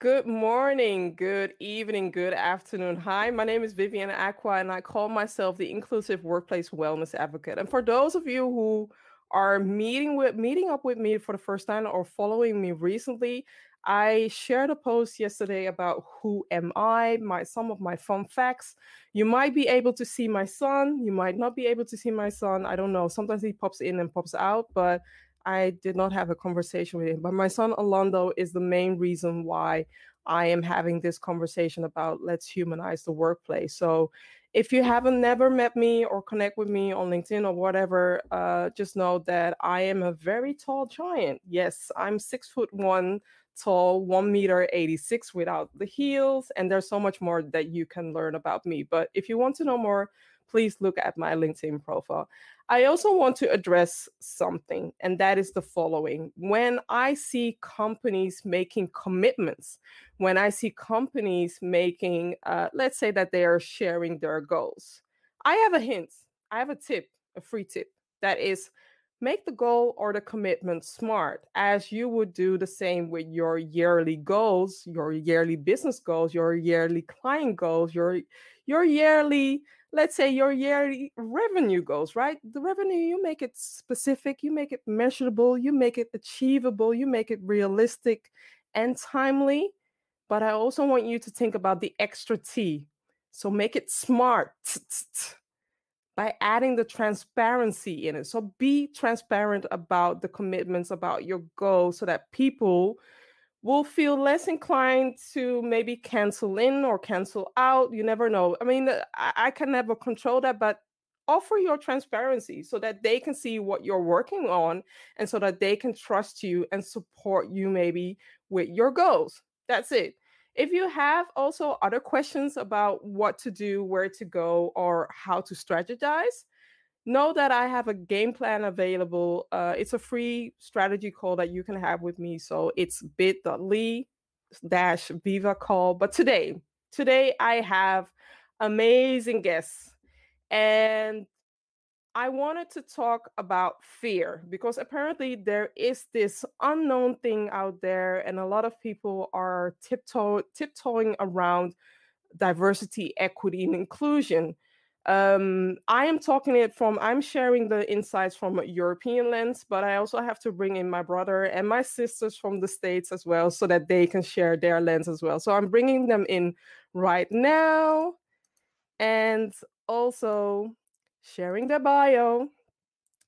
Good morning, good evening, good afternoon. Hi, my name is Vivian Acquah, and I call myself the Inclusive Workplace Wellness Advocate. And for those of you who are meeting with meeting up with me for the first time or following me recently, I shared a post yesterday about who am I, my some of my fun facts. You might be able to see my son, you might not be able to see my son. I don't know. Sometimes he pops in and pops out, but I did not have a conversation with him. But my son Alondo is the main reason why I am having this conversation about let's humanize the workplace. So if you haven't never met me or connect with me on LinkedIn or whatever, uh, just know that I am a very tall giant. Yes, I'm six foot one tall, one meter 86 without the heels. And there's so much more that you can learn about me. But if you want to know more, please look at my LinkedIn profile. I also want to address something, and that is the following. When I see companies making commitments, when I see companies making, uh, let's say that they are sharing their goals, I have a hint, I have a tip, a free tip that is make the goal or the commitment smart as you would do the same with your yearly goals your yearly business goals your yearly client goals your your yearly let's say your yearly revenue goals right? The revenue you make it specific you make it measurable you make it achievable you make it realistic and timely. But i also want you to think about the extra t. So make it smart by adding the transparency in it. So be transparent about the commitments, about your goals, so that people will feel less inclined to maybe cancel in or cancel out. You never know. I mean, uh, I, I can never control that, but offer your transparency so that they can see what you're working on and so that they can trust you and support you maybe with your goals. That's it. If you have also other questions about what to do, where to go, or how to strategize, know that I have a game plan available. Uh, it's a free strategy call that you can have with me. So it's bit.ly dash Viva call. But today, today I have amazing guests. And I wanted to talk about fear because apparently there is this unknown thing out there, and a lot of people are tiptoe, tiptoeing around diversity, equity, and inclusion. Um, I am talking it from, I'm sharing the insights from a European lens, but I also have to bring in my brother and my sisters from the States as well so that they can share their lens as well. So I'm bringing them in right now. And also, sharing their bio.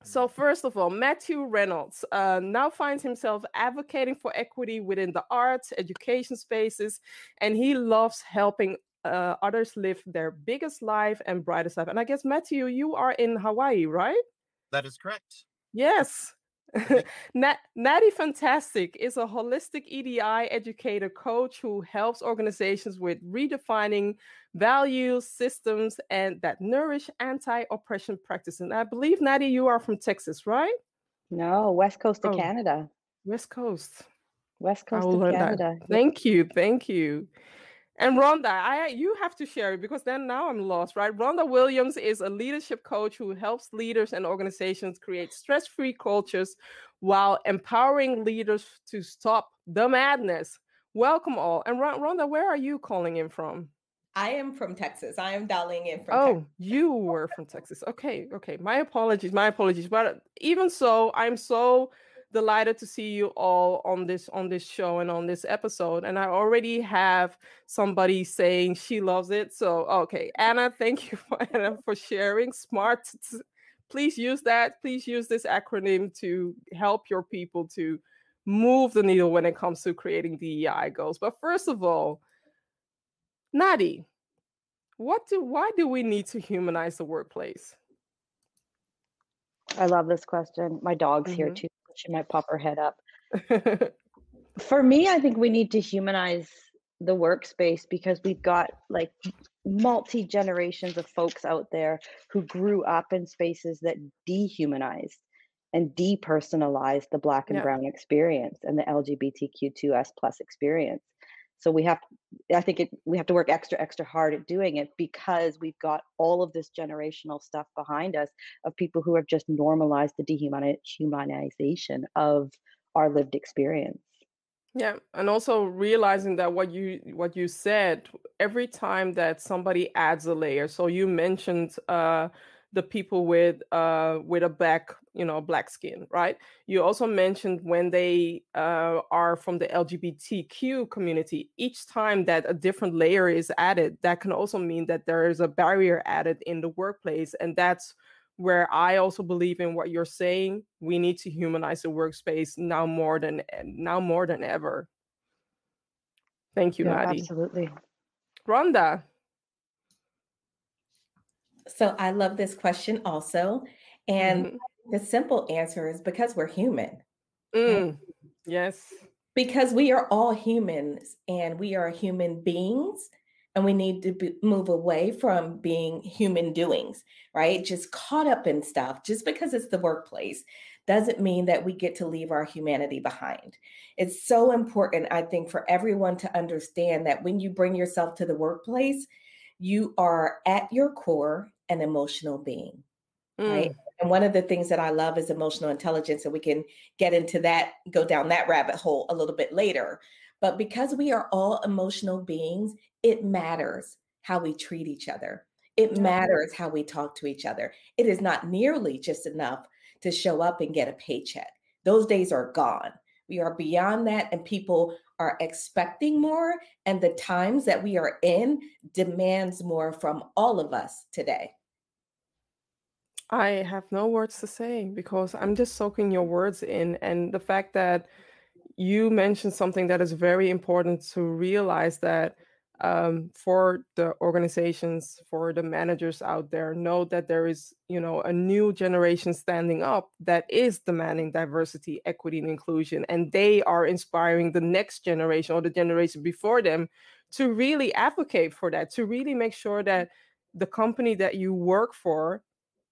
So, mm-hmm. first of all, Matthew Reynolds uh, now finds himself advocating for equity within the arts, education spaces, and he loves helping uh, others live their biggest life and brightest life. And I guess, Matthew, you are in Hawaii, right? That is correct. Yes. Nat- Natty Fantastic is a holistic EDI educator coach who helps organizations with redefining values, systems, and that nourish anti-oppression practices. And I believe Natty, you are from Texas, right? No, West Coast of oh, Canada. West Coast. West Coast of Canada. That. Thank you, thank you. And Rhonda, I you have to share it because then now I'm lost, right? Rhonda Williams is a leadership coach who helps leaders and organizations create stress-free cultures while empowering leaders to stop the madness. Welcome all. And Rhonda, where are you calling in from? I am from Texas. I am dialing in from. Oh, Texas. you were from Texas. Okay, okay. My apologies. My apologies. But even so, I'm so delighted to see you all on this on this show and on this episode. And I already have somebody saying she loves it. So okay, Anna, thank you for Anna for sharing. Smart. Please use that. Please use this acronym to help your people to move the needle when it comes to creating DEI goals. But first of all, Nadi, what do why do we need to humanize the workplace? I love this question. My dog's mm-hmm. here too she might pop her head up. For me, I think we need to humanize the workspace because we've got like multi generations of folks out there who grew up in spaces that dehumanized and depersonalized the black and yeah. brown experience and the lgbtq2s plus experience so we have i think it, we have to work extra extra hard at doing it because we've got all of this generational stuff behind us of people who have just normalized the dehumanization of our lived experience Yeah, and also realizing that what you what you said every time that somebody adds a layer. So you mentioned uh the people with uh with a black, you know, black skin, right? You also mentioned when they uh are from the LGBTQ community. Each time that a different layer is added, that can also mean that there is a barrier added in the workplace and that's where I also believe in what you're saying. We need to humanize the workspace now more than now more than ever. Thank you, Yeah, Nadi. absolutely. Rhonda. So I love this question also. And Mhm. the simple answer is because we're human. Mm, yes. Because we are all humans and we are human beings and we need to be, move away from being human doings, right? Just caught up in stuff. Just because it's the workplace doesn't mean that we get to leave our humanity behind. It's so important, I think, for everyone to understand that when you bring yourself to the workplace, you are at your core an emotional being, right? Mm, And one of the things that I love is emotional intelligence, and we can get into that, go down that rabbit hole a little bit later. But because we are all emotional beings, it matters how we treat each other. It matters how we talk to each other. It is not nearly just enough to show up and get a paycheck. Those days are gone. We are beyond that, and people are expecting more. And the times that we are in demands more from all of us today. I have no words to say because I'm just soaking your words in. And the fact that you mentioned something that is very important to realize that um, for the organizations, for the managers out there, know that there is, you know, a new generation standing up that is demanding diversity, equity, and inclusion, and they are inspiring the next generation or the generation before them to really advocate for that, to really make sure that the company that you work for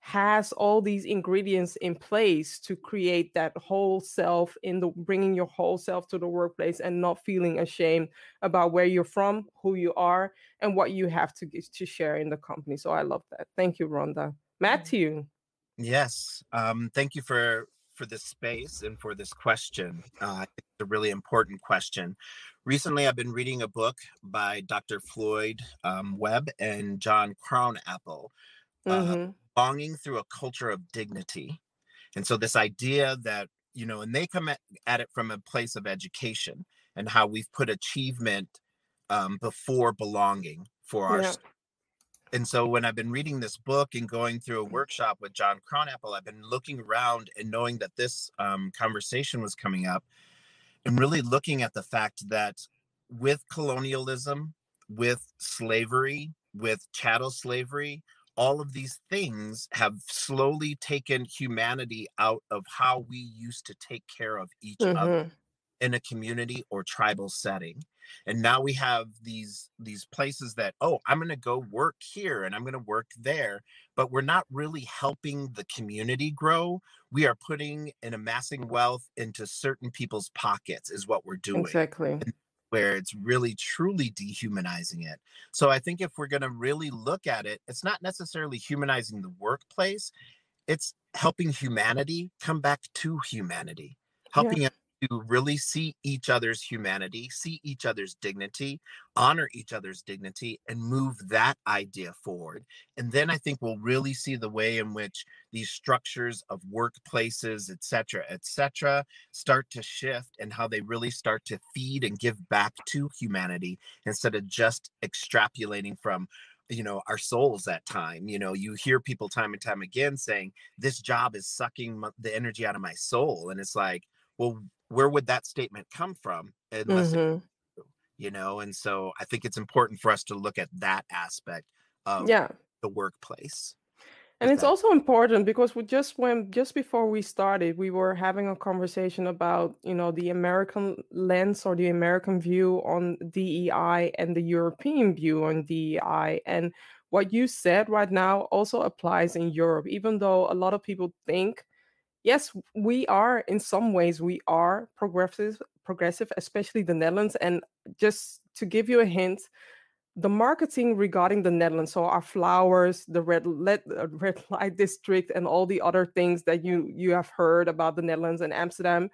has all these ingredients in place to create that whole self in the bringing your whole self to the workplace and not feeling ashamed about where you're from who you are and what you have to get to share in the company so i love that thank you rhonda matthew Yes. Um, thank you for for this space and for this question. Uh, it's a really important question. Recently, I've been reading a book by Dr. Floyd um, Webb and John Krownapple, uh, mm-hmm. Belonging Through a Culture of Dignity. And so, this idea that, you know, and they come at, at it from a place of education and how we've put achievement um, before belonging for our yeah and so when I've been reading this book and going through a workshop with John Krownapple, I've been looking around and knowing that this um, conversation was coming up and really looking at the fact that with colonialism, with slavery, with chattel slavery, all of these things have slowly taken humanity out of how we used to take care of each other mm-hmm. in a community or tribal setting. And now we have these these places that oh i'm going to go work here and i'm going to work there but we're not really helping the community grow. We are putting and amassing wealth into certain people's pockets is what we're doing. Exactly where it's really truly dehumanizing it. So i think if we're going to really look at it it's not necessarily humanizing the workplace it's helping humanity come back to humanity yeah. helping us to really see each other's humanity, see each other's dignity, honor each other's dignity, and move that idea forward. And then I think we'll really see the way in which these structures of workplaces, et cetera, et cetera, start to shift and how they really start to feed and give back to humanity instead of just extrapolating from you know our souls that time you know you hear people time and time again saying this job is sucking the energy out of my soul and it's like well where would that statement come from unless mm-hmm. you know and so i think it's important for us to look at that aspect of yeah the workplace and it's that also important because we just when just before we started we were having a conversation about you know the american lens or the american view on dei and the european view on dei and what you said right now also applies in europe even though a lot of people think yes we are in some ways we are progressive progressive especially the netherlands and just to give you a hint the marketing regarding the netherlands so our flowers the red red, uh, red light district and all the other things that you you have heard about the netherlands and amsterdam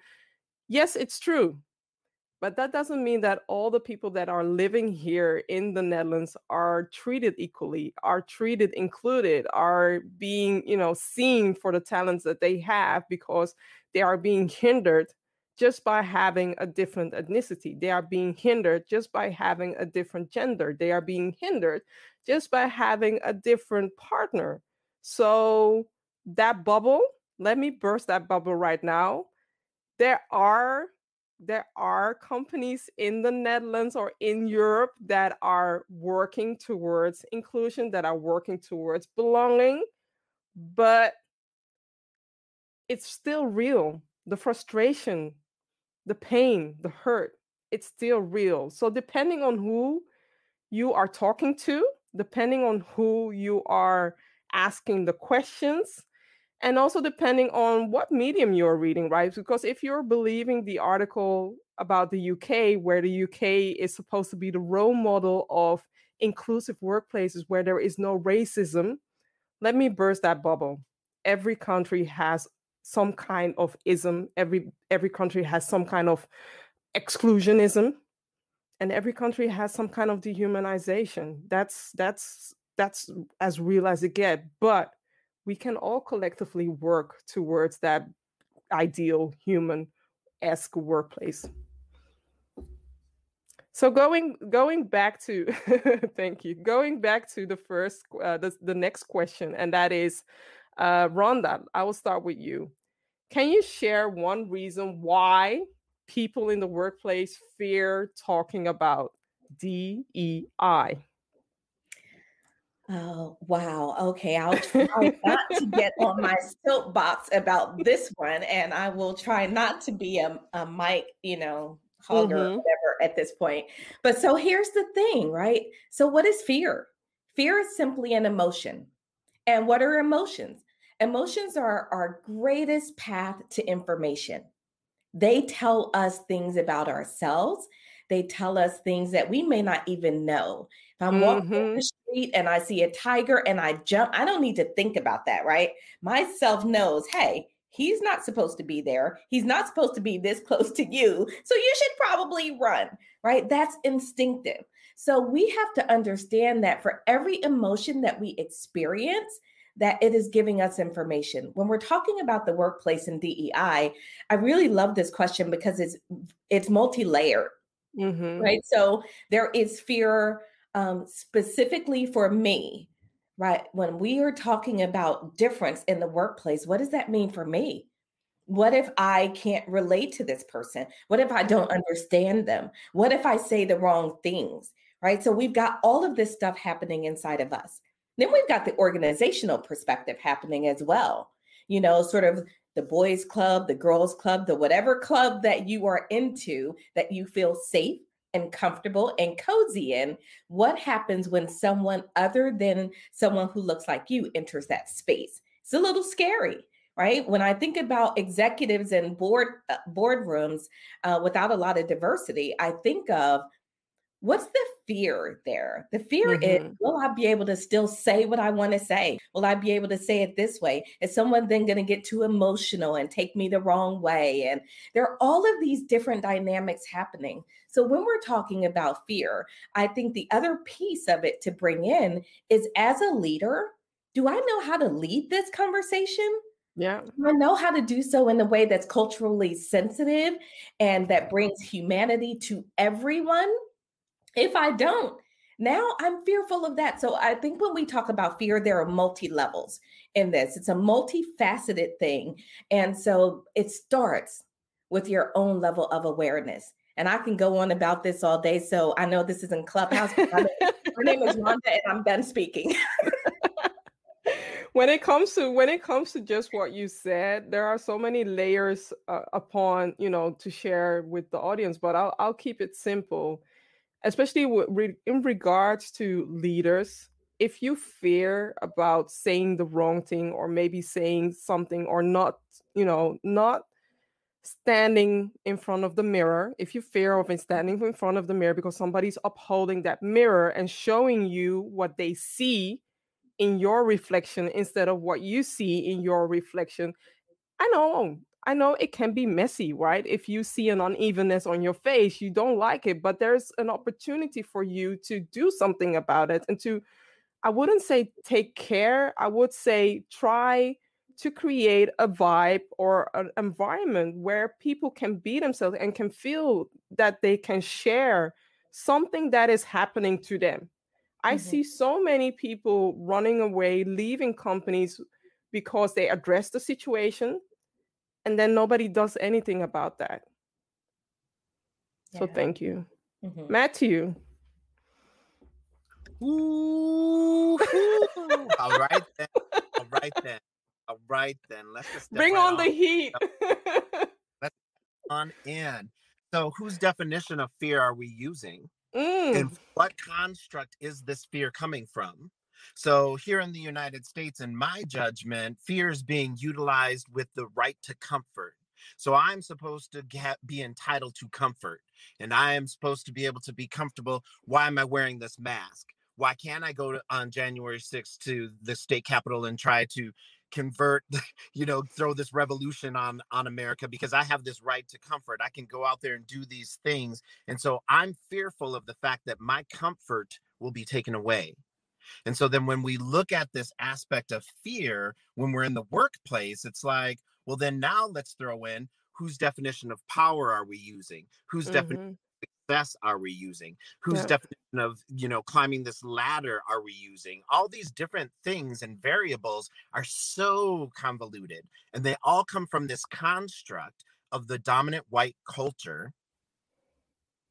yes it's true but that doesn't mean that all the people that are living here in the Netherlands are treated equally, are treated included, are being, you know, seen for the talents that they have because they are being hindered just by having a different ethnicity. They are being hindered just by having a different gender. They are being hindered just by having a different partner. So that bubble, let me burst that bubble right now. There are there are companies in the Netherlands or in Europe that are working towards inclusion, that are working towards belonging, but it's still real. The frustration, the pain, the hurt, it's still real. So, depending on who you are talking to, depending on who you are asking the questions, and also depending on what medium you're reading, right? Because if you're believing the article about the UK, where the UK is supposed to be the role model of inclusive workplaces where there is no racism, let me burst that bubble. Every country has some kind of ism. Every every country has some kind of exclusionism, and every country has some kind of dehumanization. That's that's that's as real as it gets. But we can all collectively work towards that ideal human esque workplace. So going going back to thank you going back to the first uh, the, the next question and that is uh, Rhonda I will start with you. Can you share one reason why people in the workplace fear talking about DEI? Oh, wow. Okay. I'll try not to get on my soapbox about this one, and I will try not to be a, a mic, you know, hog mm-hmm. or whatever at this point. But so here's the thing, right? So, what is fear? Fear is simply an emotion. And what are emotions? Emotions are our greatest path to information. They tell us things about ourselves. They tell us things that we may not even know. If I'm walking mm-hmm. the street and I see a tiger and I jump, I don't need to think about that, right? Myself knows, hey, he's not supposed to be there. He's not supposed to be this close to you. So you should probably run, right? That's instinctive. So we have to understand that for every emotion that we experience, that it is giving us information. When we're talking about the workplace and DEI, I really love this question because it's it's multi-layered. Mm-hmm. Right. So there is fear um, specifically for me, right? When we are talking about difference in the workplace, what does that mean for me? What if I can't relate to this person? What if I don't understand them? What if I say the wrong things? Right. So we've got all of this stuff happening inside of us. Then we've got the organizational perspective happening as well. You know, sort of the boys club, the girls club, the whatever club that you are into that you feel safe and comfortable and cozy in. What happens when someone other than someone who looks like you enters that space? It's a little scary right when i think about executives and board uh, boardrooms uh, without a lot of diversity i think of what's the fear there? The fear mm-hmm. is will I be able to still say what I want to say? Will I be able to say it this way? Is someone then going to get too emotional and take me the wrong way? And there are all of these different dynamics happening. So when we're talking about fear, I think the other piece of it to bring in is as a leader, do I know how to lead this conversation? Yeah. I know how to do so in a way that's culturally sensitive and that brings humanity to everyone if I don't, now I'm fearful of that. So I think when we talk about fear, there are multi levels in this. It's a multifaceted thing. And so it starts with your own level of awareness. And I can go on about this all day. So I know this is in Clubhouse. my name is Rhonda, and I'm done speaking. when it comes to when it comes to just what you said, there are so many layers uh, upon you know to share with the audience. But I'll I'll keep it simple especially in regards to leaders if you fear about saying the wrong thing or maybe saying something or not you know not standing in front of the mirror if you fear of standing in front of the mirror because somebody's upholding that mirror and showing you what they see in your reflection instead of what you see in your reflection i know I know it can be messy, right? If you see an unevenness on your face, you don't like it, but there's an opportunity for you to do something about it and to, I wouldn't say take care, I would say try to create a vibe or an environment where people can be themselves and can feel that they can share something that is happening to them. I mm-hmm. see so many people running away, leaving companies because they address the situation and then nobody does anything about that. Yeah. So thank you. Mm-hmm. Matthew. Ooh, ooh. All right then. All right then. All right, then let's just bring right on, on, the heat. let's on in. So, whose definition of fear are we using? Mm. And what construct is this fear coming from? So, here in the United States, in my judgment, fear is being utilized with the right to comfort. So, I'm supposed to get, be entitled to comfort, and I am supposed to be able to be comfortable. Why am I wearing this mask? Why can't I go to, on January 6th to the state capitol and try to convert you know throw this revolution on on america because i have this right to comfort i can go out there and do these things and so i'm fearful of the fact that my comfort will be taken away and so then when we look at this aspect of fear when we're in the workplace it's like well then now let's throw in whose definition of power are we using whose mm-hmm. definition success are we using whose yeah. definition of you know climbing this ladder are we using all these different things and variables are so convoluted and they all come from this construct of the dominant white culture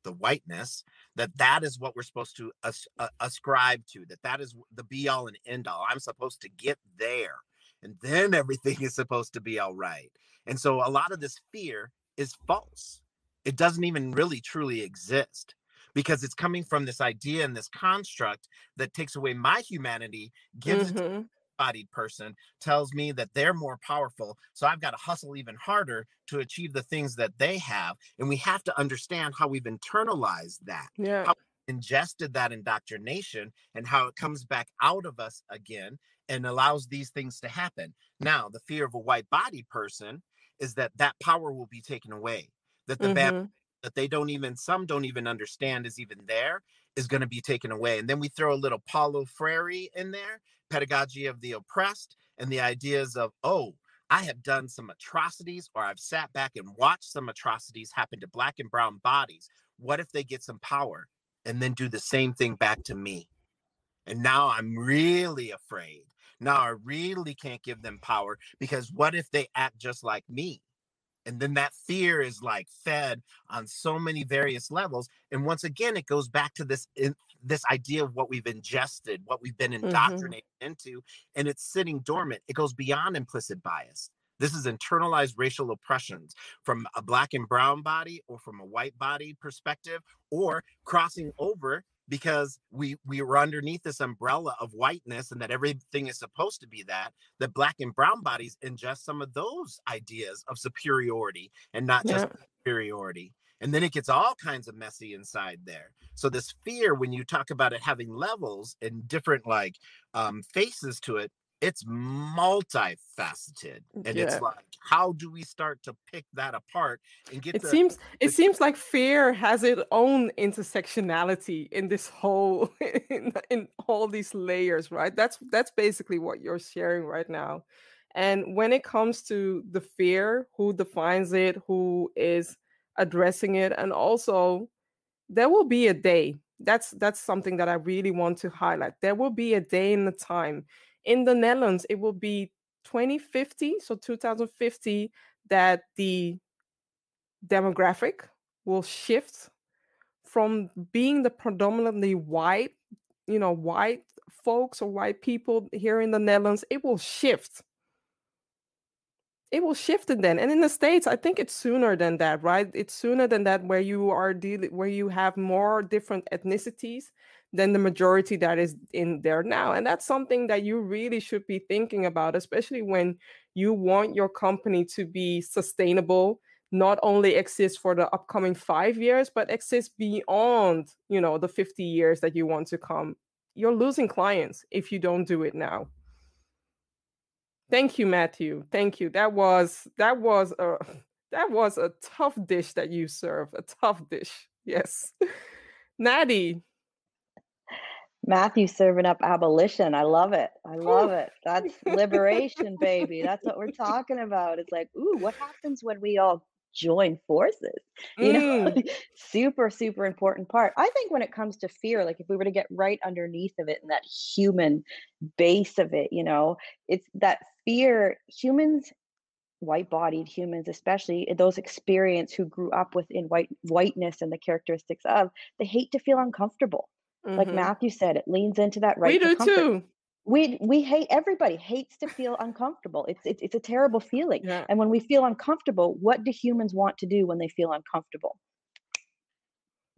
the whiteness that that is what we're supposed to as, uh, ascribe to that that is the be all and end all i'm supposed to get there and then everything is supposed to be all right and so a lot of this fear is false it doesn't even really truly exist because it's coming from this idea and this construct that takes away my humanity, gives mm-hmm. it. Bodied person, tells me that they're more powerful. So I've got to hustle even harder to achieve the things that they have. And we have to understand how we've internalized that. Yeah. How ingested that indoctrination and how it comes back out of us again and allows these things to happen. Now, the fear of a white body person is that that power will be taken away that the mm-hmm. bad that they don't even some don't even understand is even there is going to be taken away and then we throw a little paulo freire in there pedagogy of the oppressed and the ideas of oh i have done some atrocities or i've sat back and watched some atrocities happen to black and brown bodies. What if they get some power and then do the same thing back to me? And now i'm really afraid. Now i really can't give them power because what if they act just like me? And then that fear is like fed on so many various levels. And once again it goes back to this this idea of what we've ingested what we've been mm-hmm. indoctrinated mm-hmm. into and it's sitting dormant it goes beyond implicit bias this is internalized racial oppressions from a black and brown body or from a white body perspective or crossing over because we we were underneath this umbrella of whiteness and that everything is supposed to be that that black and brown bodies ingest some of those ideas of superiority and not just superiority and then it gets all kinds of messy inside there. So this fear when you talk about it having levels and different like um faces to it it's multifaceted. And yeah. it's like how do we start to pick that apart and get it the, seems it the, seems like fear has its own intersectionality in this whole in, in all these layers right? That's that's basically what you're sharing right now. And when it comes to the fear who defines it who is addressing it and also there will be a day that's that's something that i really want to highlight there will be a day in the time in the Netherlands, it will be 2050, so 2050, that the demographic will shift from being the predominantly white, you know, white folks or white people here in the Netherlands, it will shift. It will shift it then. And in the States, I think it's sooner than that, right? It's sooner than that where you are dealing where you have more different ethnicities than the majority that is in there now. And that's something that you really should be thinking about, especially when you want your company to be sustainable, not only exist for the upcoming five years, but exist beyond, you know, the 50 years that you want to come. You're losing clients if you don't do it now. Thank you, Matthew. Thank you. That was that was a that was a tough dish that you serve. A tough dish. Yes. Natty. Matthew serving up abolition. I love it. I love it. That's liberation, baby. That's what we're talking about. It's like, ooh, what happens when we all join forces? You know, Mm, super, super important part. I think when it comes to fear, like if we were to get right underneath of it and that human base of it, you know, it's that fear, humans white-bodied humans especially those experience who grew up within white whiteness and the characteristics of they hate to feel uncomfortable like mhm. matthew said it leans into that We right to do comfort too. We we hate everybody hates to feel uncomfortable. It's, it's it's a terrible feeling. Yeah. and when we feel uncomfortable what do humans want to do when they feel uncomfortable?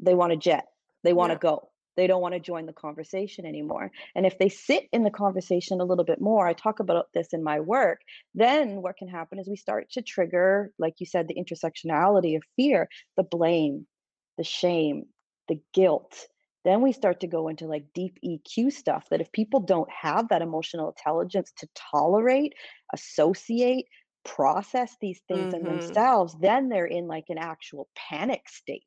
They want to jet. They want to Yeah. go. They don't want to join the conversation anymore. And if they sit in the conversation a little bit more i talk about this in my work then what can happen is we start to trigger like you said the intersectionality of fear the blame the shame the guilt then we start to go into like deep eq stuff that if people don't have that emotional intelligence to tolerate associate process these things in Mhm. themselves then they're in like an actual panic state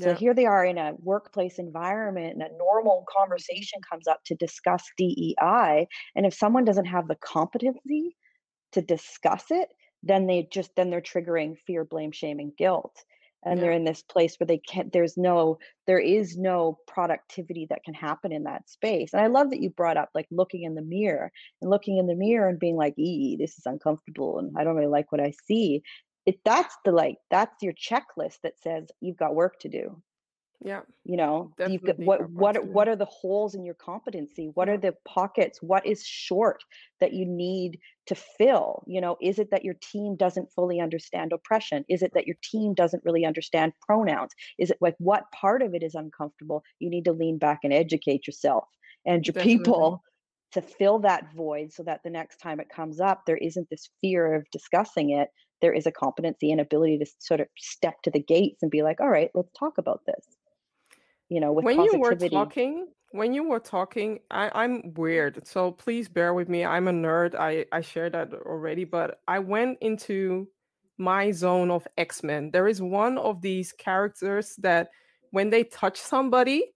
so Yeah. here they are in a workplace environment and a normal conversation comes up to discuss DEI. And if someone doesn't have the competency to discuss it, then they just then they're triggering fear, blame, shame, and guilt. And Yeah. they're in this place where they can't, there's no, there is no productivity that can happen in that space. And I love that you brought up like looking in the mirror and looking in the mirror and being like, ee, this is uncomfortable and I don't really like what I see it that's the like that's your checklist that says you've got work to do Yeah. you know you've got what what are- what are the holes in your competency? What are the pockets? What is short that you need to fill? You know is it that your team doesn't fully understand oppression? Is it that your team doesn't really understand pronouns? Is it like what part of it is uncomfortable? You need to lean back and educate yourself and your Definitely. people to fill that void so that the next time it comes up there isn't this fear of discussing it. There is a competency and ability to sort of step to the gates and be like all right let's talk about this you know with when you were talking when you were talking I, i'm weird so please bear with me i'm a nerd i i shared that already but i went into my zone of x-men. There is one of these characters that when they touch somebody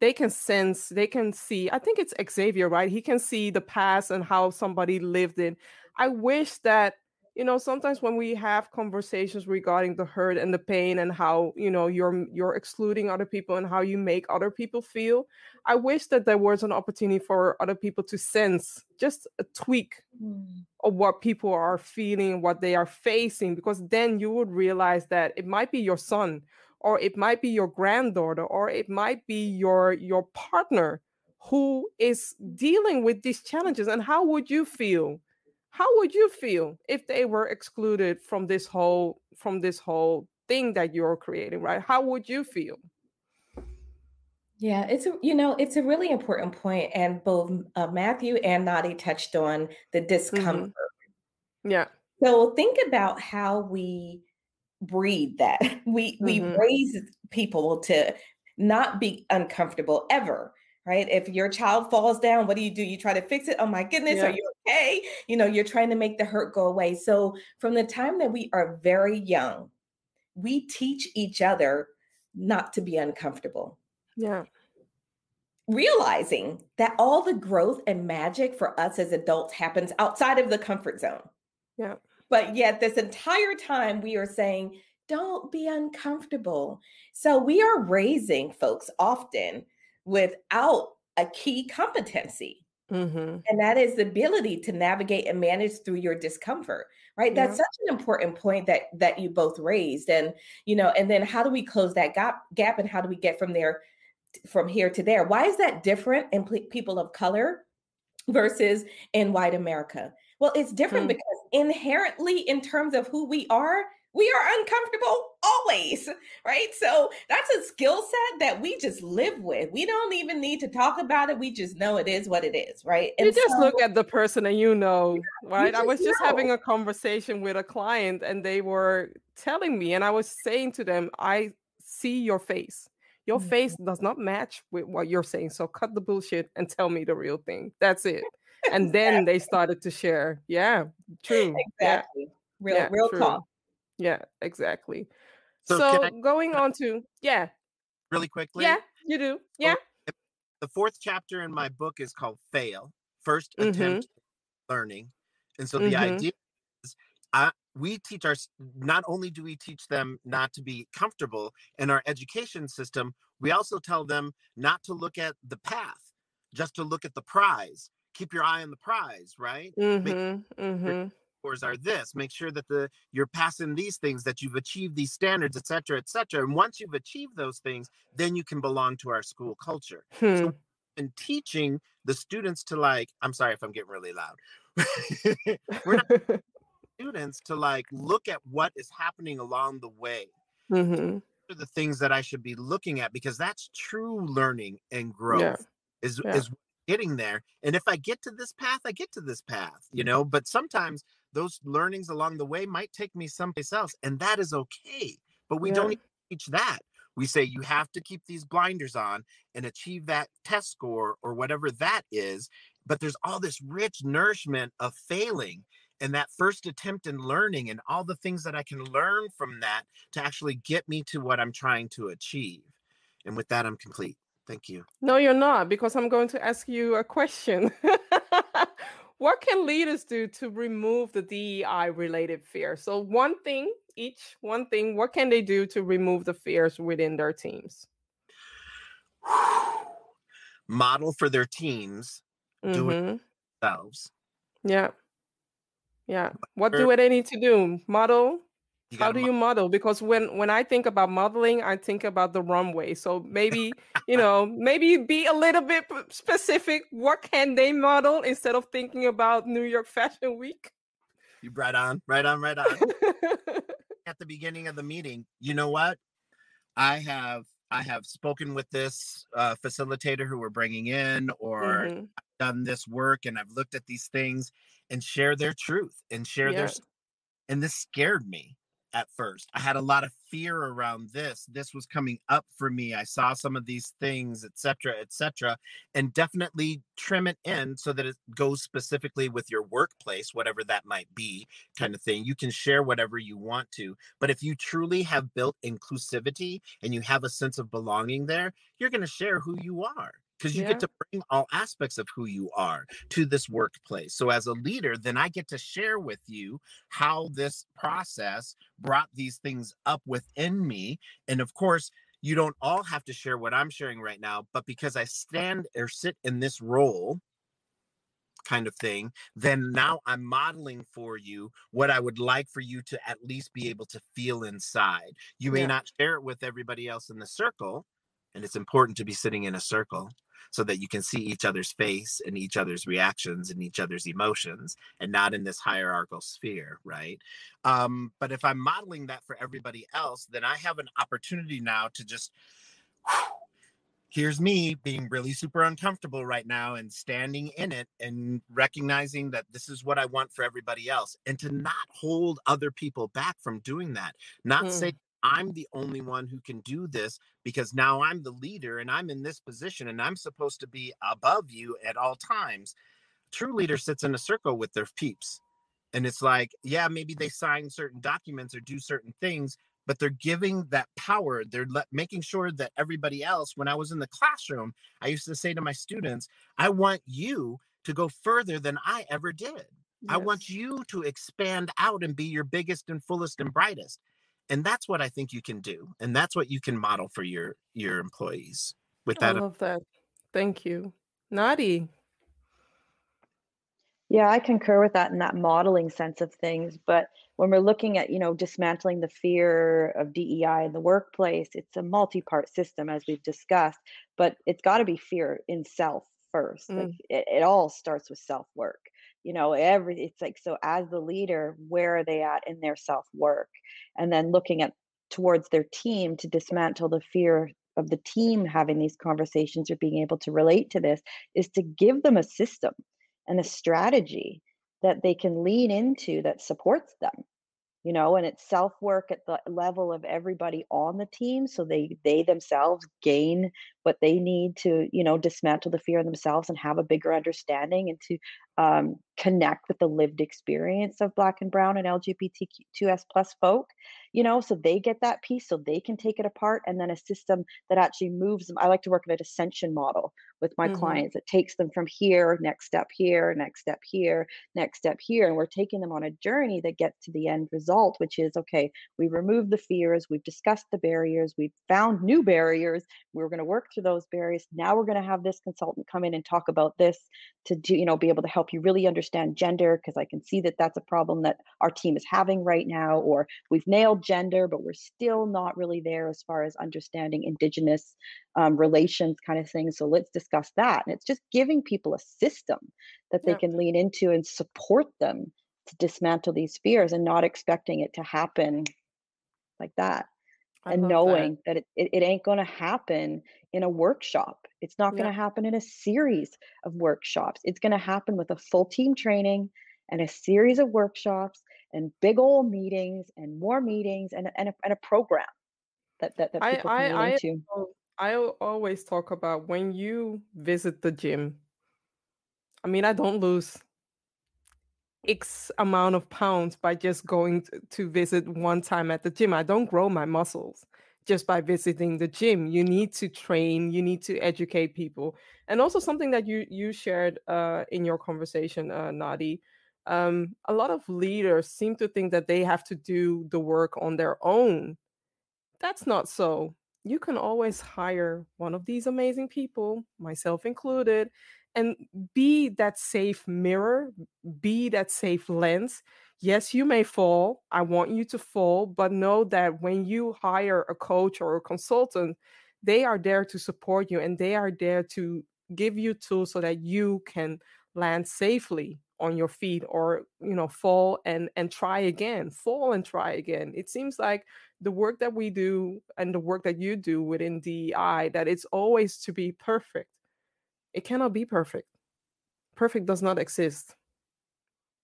they can sense they can see i think it's xavier right? He can see the past and how somebody lived in i wish that you know sometimes when we have conversations regarding the hurt and the pain and how you know you're you're excluding other people and how you make other people feel i wish that there was an opportunity for other people to sense just a tweak hmm. of what people are feeling what they are facing because then you would realize that it might be your son or it might be your granddaughter or it might be your your partner who is dealing with these challenges and how would you feel how would you feel if they were excluded from this whole from this whole thing that you're creating right how would you feel Yeah, it's a you know it's a really important point, and both uh, Matthew and Nadi touched on the discomfort. hmm yeah So think about how we breed that. We we hmm raise people to not be uncomfortable ever, right? If your child falls down, what do you do? You try to fix it. Oh my goodness, are you okay? You know, you're trying to make the hurt go away. So from the time that we are very young, we teach each other not to be uncomfortable. yeah realizing that all the growth and magic for us as adults happens outside of the comfort zone. yeah But yet, this entire time, we are saying, don't be uncomfortable. So, we are raising folks often without a key competency, hmm and that is the ability to navigate and manage through your discomfort. Right. That's such an important point that that you both raised. And, you know, and then how do we close that gap gap and how do we get from there from here to there? Why is that different in ple- people of color versus in white America? Well, it's different mm. because inherently, in terms of who we are, we are uncomfortable always, right? So that's a skill set that we just live with. We don't even need to talk about it. We just know it is what it is, right? you And just so look at the person and you know you right i was just know. having a conversation with a client and they were telling me and i was saying to them i see your face your Mhm. face does not match with what you're saying so cut the bullshit and tell me the real thing that's it and then they started to share. Yeah, true. Exactly. Yeah. Real, yeah, real true. talk. Yeah, exactly. So So, I- going on to yeah, really quickly. yeah, you do. Yeah. The fourth chapter in my book is called Fail. 1st Mhm. attempt learning. And so the Mhm. idea is I, we teach our not only do we teach them not to be comfortable in our education system, we also tell them not to look at the path, just to look at the prize. Keep your eye on the prize, right? Mm-hmm. Mm-hmm. Scores are this make sure that the you're passing these things that you've achieved these standards et cetera et cetera and once you've achieved those things then you can belong to our school culture Hmm. and teaching the students to like i'm sorry if i'm getting really loud we're not students to like look at what is happening along the way mm-hmm. are the things that i should be looking at because that's true learning and growth is Yeah. is getting there and if i get to this path i get to this path you know but sometimes those learnings along the way might take me someplace else and that is okay but we don't teach that. We say you have to keep these blinders on and achieve that test score or whatever that is but there's all this rich nourishment of failing and that first attempt in learning and all the things that i can learn from that to actually get me to what i'm trying to achieve and with that i'm complete. Thank you. No, you're not, because I'm going to ask you a question. what can leaders do to remove the DEI related fear? So, one thing each, one thing, what can they do to remove the fears within their teams? model for their teams Do it. Mhm. themselves Yeah. Yeah. What do they need to do? Model? You How do mo- you model? Because when when I think about modeling, I think about the runway. So maybe, you know, maybe be a little bit specific. What can they model instead of thinking about New York Fashion Week? you right on right on right on at the beginning of the meeting you know what i have i have spoken with this uh, facilitator who we're bringing in or Mhm. done this work and i've looked at these things and share their truth and share their Yeah. s- and this scared me at first. I had a lot of fear around this this was coming up for me i saw some of these things etc etc and definitely trim it in so that it goes specifically with your workplace whatever that might be kind of thing you can share whatever you want to but if you truly have built inclusivity and you have a sense of belonging there you're going to share who you are because you Yeah. get to bring all aspects of who you are to this workplace. So, as a leader, then I get to share with you how this process brought these things up within me. And of course, you don't all have to share what I'm sharing right now, but because I stand or sit in this role, kind of thing, then now I'm modeling for you what I would like for you to at least be able to feel inside. You may Yeah. not share it with everybody else in the circle, and it's important to be sitting in a circle so that you can see each other's face and each other's reactions and each other's emotions and not in this hierarchical sphere right um but if i'm modeling that for everybody else then i have an opportunity now to just here's me being really super uncomfortable right now and standing in it and recognizing that this is what I want for everybody else and to not hold other people back from doing that. Not Mm. say I'm the only one who can do this because now I'm the leader and I'm in this position and I'm supposed to be above you at all times. True leader sits in a circle with their peeps. And it's like, yeah, maybe they sign certain documents or do certain things, but they're giving that power. They're le- making sure that everybody else, when I was in the classroom, I used to say to my students, I want you to go further than I ever did. I want you to expand out and be your biggest and fullest and brightest. And that's what I think you can do. And that's what you can model for your your employees. With that I love that. Thank you. Nadi. Yeah, I concur with that in that modeling sense of things. But when we're looking at, you know, dismantling the fear of DEI in the workplace, it's a multi-part system, as we've discussed. But it's got to be fear in self first. Like Mm. it, it all starts with self-work. You know, every it's like so as the leader, where are they at in their self-work? And then looking at towards their team to dismantle the fear of the team having these conversations or being able to relate to this is to give them a system and a strategy that they can lean into that supports them you know and it's self work at the level of everybody on the team so they they themselves gain what they need to you know dismantle the fear themselves and have a bigger understanding and to um, connect with the lived experience of black and brown and lgbtq2s plus folk you know so they get that piece so they can take it apart and then a system that actually moves them i like to work in a ascension model with my mm-hmm. clients it takes them from here next step here next step here next step here and we're taking them on a journey that gets to the end result which is okay we removed the fears we've discussed the barriers we've found new barriers we're going to work through those barriers now we're going to have this consultant come in and talk about this to do you know be able to help you really understand gender because i can see that that's a problem that our team is having right now or we've nailed gender but we're still not really there as far as understanding indigenous um, relations kind of thing so let's discuss that and it's just giving people a system that they yeah. can lean into and support them to dismantle these fears and not expecting it to happen like that I and knowing that, that it, it, it, ain't going to happen in a workshop it's not going to yeah. happen in a series of workshops it's going to happen with a full team training and a series of workshops and big old meetings and more meetings and, and, a, and a program that, that, that people I, can I, into. I, I always talk about when you visit the gym. I mean, I don't lose X amount of pounds by just going to, to visit one time at the gym. I don't grow my muscles just by visiting the gym. You need to train, you need to educate people. And also something that you you shared uh, in your conversation, uh, Nadi, um, a lot of leaders seem to think that they have to do the work on their own. That's not so. You can always hire one of these amazing people, myself included, and be that safe mirror, be that safe lens. Yes, you may fall. I want you to fall, but know that when you hire a coach or a consultant, they are there to support you and they are there to give you tools so that you can land safely on your feet or you know fall and and try again fall and try again. It seems like the work that we do and the work that you do within DEI that it's always to be perfect. It cannot be perfect. Perfect does not exist.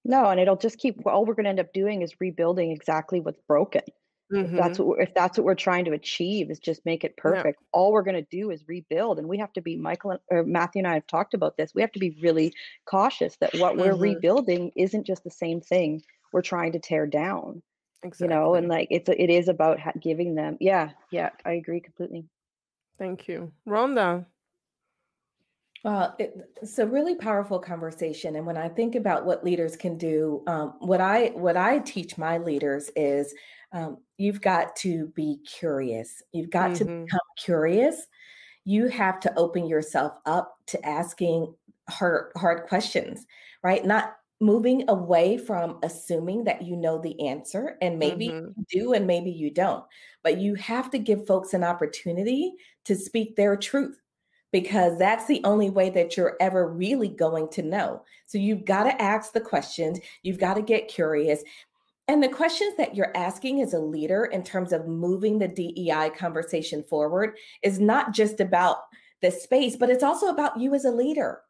No and it'll just keep all we're going to end up doing is rebuilding exactly what's broken Mm-hmm. If that's what if that's what we're trying to achieve is just make it perfect. Yeah. All we're going to do is rebuild, and we have to be Michael or Matthew and I have talked about this. We have to be really cautious that what we're mm-hmm. rebuilding isn't just the same thing we're trying to tear down. Exactly. You know, and like it's it is about giving them. Yeah, yeah, I agree completely. Thank you, Rhonda. Well, it, it's a really powerful conversation, and when I think about what leaders can do, um, what I what I teach my leaders is um, you've got to be curious. You've got mm-hmm. to become curious. You have to open yourself up to asking hard hard questions, right? Not moving away from assuming that you know the answer and maybe mm-hmm. you do and maybe you don't but you have to give folks an opportunity to speak their truth because that's the only way that you're ever really going to know. So you've got to ask the questions, you've got to get curious. And the questions that you're asking as a leader in terms of moving the DEI conversation forward is not just about the space, but it's also about you as a leader.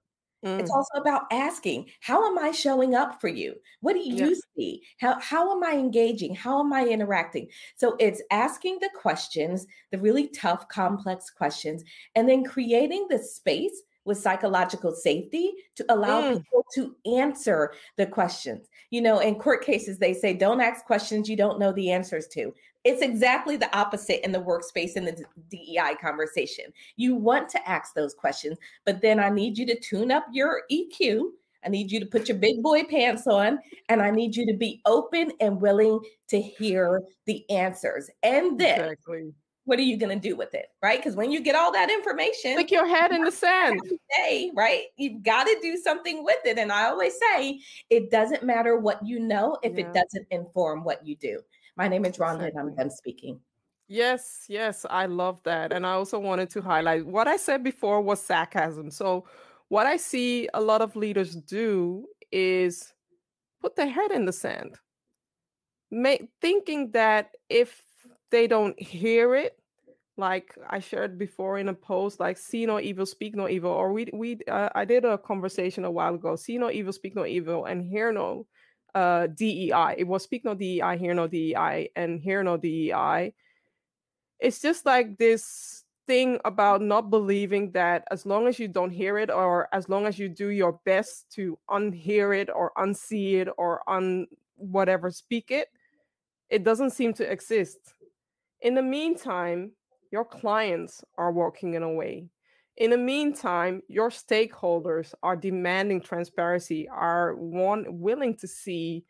Mm. It's also about asking, how am I showing up for you? What do you yeah. see? How, how am I engaging? How am I interacting? So it's asking the questions, the really tough, complex questions, and then creating the space with psychological safety to allow mm. people to answer the questions. You know, in court cases, they say, don't ask questions you don't know the answers to. It's exactly the opposite in the workspace in the DEI conversation. You want to ask those questions, but then I need you to tune up your EQ. I need you to put your big boy pants on, and I need you to be open and willing to hear the answers. And then, exactly. What are you going to do with it? Right? Because when you get all that information, stick your head in the sand. Day, right? You've got to do something with it. And I always say, it doesn't matter what you know if yeah. it doesn't inform what you do. My name is Rhonda, and I'm done speaking. Yes, yes, I love that. And I also wanted to highlight what I said before was sarcasm. So, what I see a lot of leaders do is put their head in the sand, make, thinking that if they don't hear it, like I shared before in a post, like see no evil, speak no evil, or we we uh, I did a conversation a while ago, see no evil, speak no evil, and hear no uh, DEI. It was speak no DEI, hear no DEI, and hear no DEI. It's just like this thing about not believing that as long as you don't hear it, or as long as you do your best to unhear it, or unsee it, or un whatever speak it, it doesn't seem to exist. In the meantime, your clients are walking in a way. In the meantime, your stakeholders are demanding transparency, are one willing to see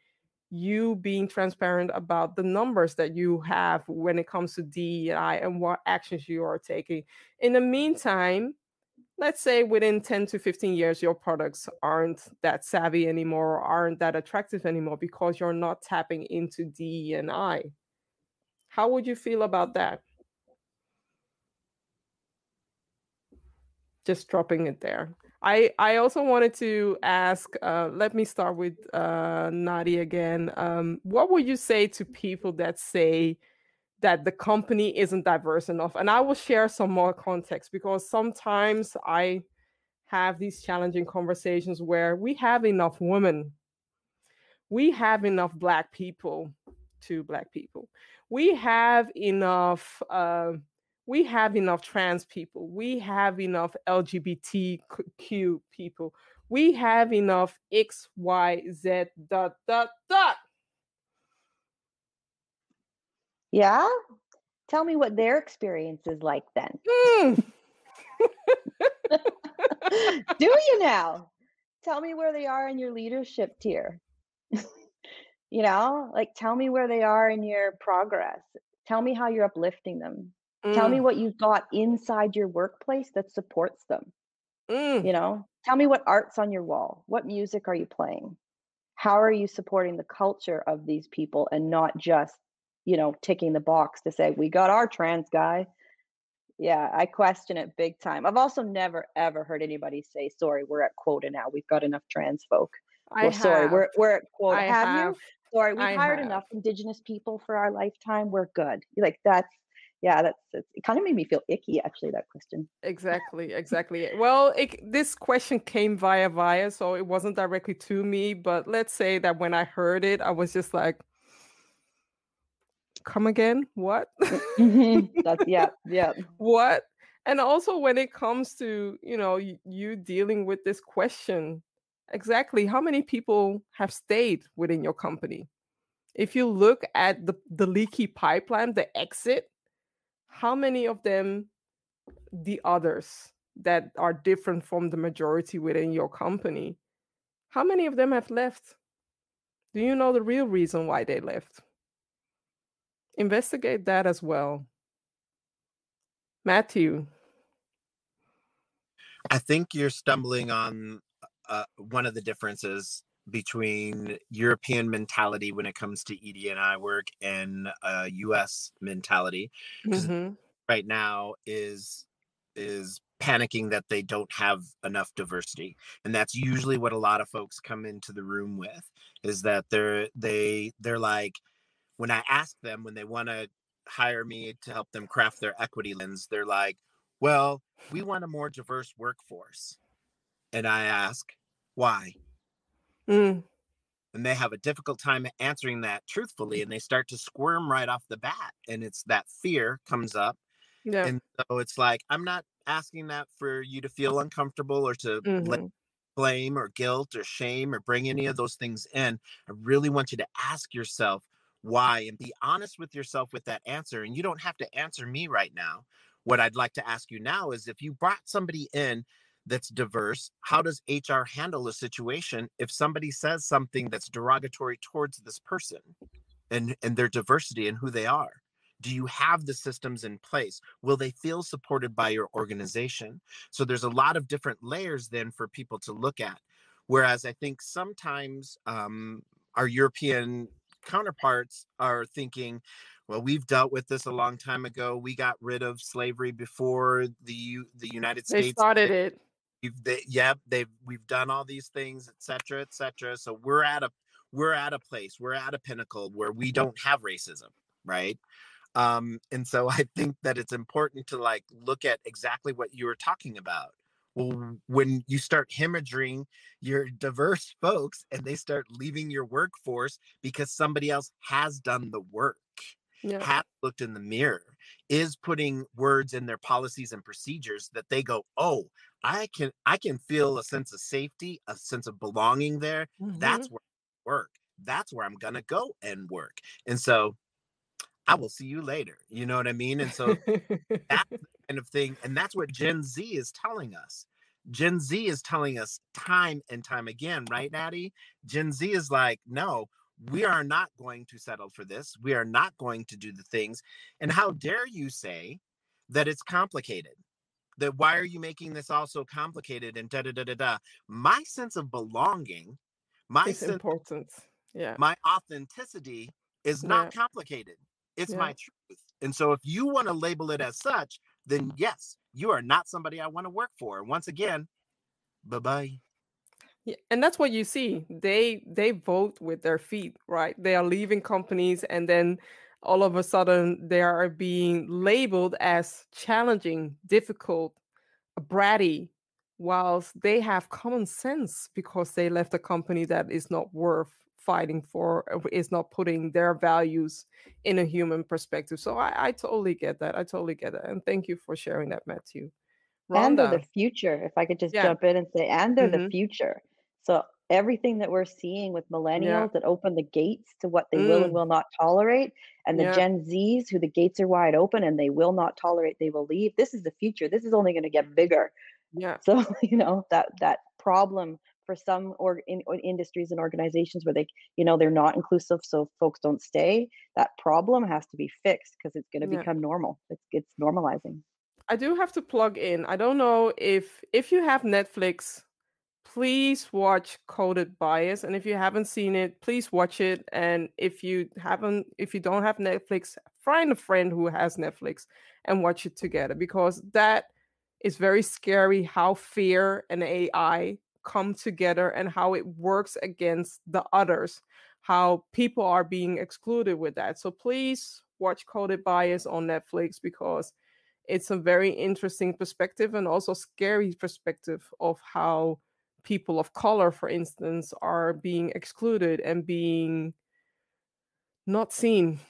you being transparent about the numbers that you have when it comes to DEI and what actions you are taking. In the meantime, let's say within 10 to 15 years, your products aren't that savvy anymore, aren't that attractive anymore because you're not tapping into DEI. How would you feel about that? Just dropping it there. I I also wanted to ask. Uh, let me start with uh, Nadi again. Um, what would you say to people that say that the company isn't diverse enough? And I will share some more context because sometimes I have these challenging conversations where we have enough women, we have enough black people, two black people, we have enough. Uh, we have enough trans people we have enough lgbtq people we have enough x y z dot dot dot. Yeah? Tell me what their experience is like then. Mm. do you now tell me where they are in your leadership tier. You know like tell me where they are in your progress. Tell me how you're uplifting them. Tell me mm. what you've got inside your workplace that supports them. Mm. You know, tell me what art's on your wall. What music are you playing? How are you supporting the culture of these people and not just, you know, ticking the box to say, we got our trans guy. Yeah, I question it big time. I've also never ever heard anybody say, sorry, we're at quota now. We've got enough trans folk. I well, have. sorry, we're we're at quota. I have, have. you? Sorry, we've I hired have. enough indigenous people for our lifetime. We're good. Like that's yeah, that's it kind of made me feel icky actually that question. Exactly, exactly. well, it, this question came via via, so it wasn't directly to me, but let's say that when I heard it, I was just like come again? What? mm-hmm. That's yeah, yeah. what? And also when it comes to, you know, you, you dealing with this question, exactly how many people have stayed within your company? If you look at the, the leaky pipeline, the exit, how many of them the others that are different from the majority within your company how many of them have left? Do you know the real reason why they left? Investigate that as well. Matthew. I think you're stumbling on uh, one of the differences between European mentality when it comes to ED&I work and uh, U.S. mentality. Mm-hmm. Right now is is panicking that they don't have enough diversity, and that's usually what a lot of folks come into the room with. Is that they're they they're like when I ask them when they want to hire me to help them craft their equity lens, they're like, "Well, we want a more diverse workforce," and I ask, "Why?" Mm. And they have a difficult time answering that truthfully, and they start to squirm right off the bat. And it's that fear comes up. Yeah. And so it's like, I'm not asking that for you to feel uncomfortable or to mm-hmm. blame or guilt or shame or bring any of those things in. I really want you to ask yourself why and be honest with yourself with that answer. And you don't have to answer me right now. What I'd like to ask you now is if you brought somebody in that's diverse how does hr handle a situation if somebody says something that's derogatory towards this person and and their diversity and who they are? Do you have the systems in place? Will they feel supported by your organization? So there's a lot of different layers then for people to look at. Whereas i think sometimes um, our european counterparts are thinking well we've dealt with this a long time ago. We got rid of slavery before the the united states they started it we've they, yep they've we've done all these things etc etc so we're at a we're at a place we're at a pinnacle where we don't have racism right? Um and so i think that it's important to like look at exactly what you were talking about. Well, when you start hemorrhaging your diverse folks and they start leaving your workforce because somebody else has done the work, yeah. have looked in the mirror, is putting words in their policies and procedures that they go, oh, I can I can feel a sense of safety, a sense of belonging there. Mm-hmm. That's where I work. That's where I'm gonna go and work. And so I will see you later. You know what I mean? And so that kind of thing. And that's what Gen Z is telling us. Gen Z is telling us time and time again, right, Natty? Gen Z is like, no, we are not going to settle for this. We are not going to do the things. And how mm-hmm. dare you say that it's complicated? That why are you making this all so complicated and da da da da da? My sense of belonging, my it's sense, importance, yeah, my authenticity is not yeah. complicated. It's yeah. my truth. And so if you want to label it as such, then yes, you are not somebody I want to work for. Once again, bye bye. Yeah, and that's what you see. They they vote with their feet, right? They are leaving companies and then all of a sudden they are being labeled as challenging, difficult, bratty, whilst they have common sense because they left a company that is not worth fighting for uh, is not putting their values in a human perspective. So I, I totally get that. I totally get that. And thank you for sharing that, Matthew. Rhonda. And they're the future. If I could just yeah. jump in and say, and they're mm-hmm. the future. So everything that we're seeing with millennials yeah. that open the gates to what they mm. will and mm. will not tolerate, and the yeah. Gen Zs who the gates are wide open and they will not tolerate, they will leave. This is the future. This is only going to get bigger. Yeah. So you know that that problem for some or in, industries and organizations where they you know they're not inclusive so folks don't stay that problem has to be fixed because it's going to yeah. become normal it's it's normalizing i do have to plug in i don't know if if you have netflix please watch coded bias and if you haven't seen it please watch it and if you haven't if you don't have netflix find a friend who has netflix and watch it together because that is very scary how fear and ai come together and how it works against the others, how people are being excluded with that. So please watch Coded Bias on Netflix because it's a very interesting perspective and also scary perspective of how people of color, for instance, are being excluded and being not seen.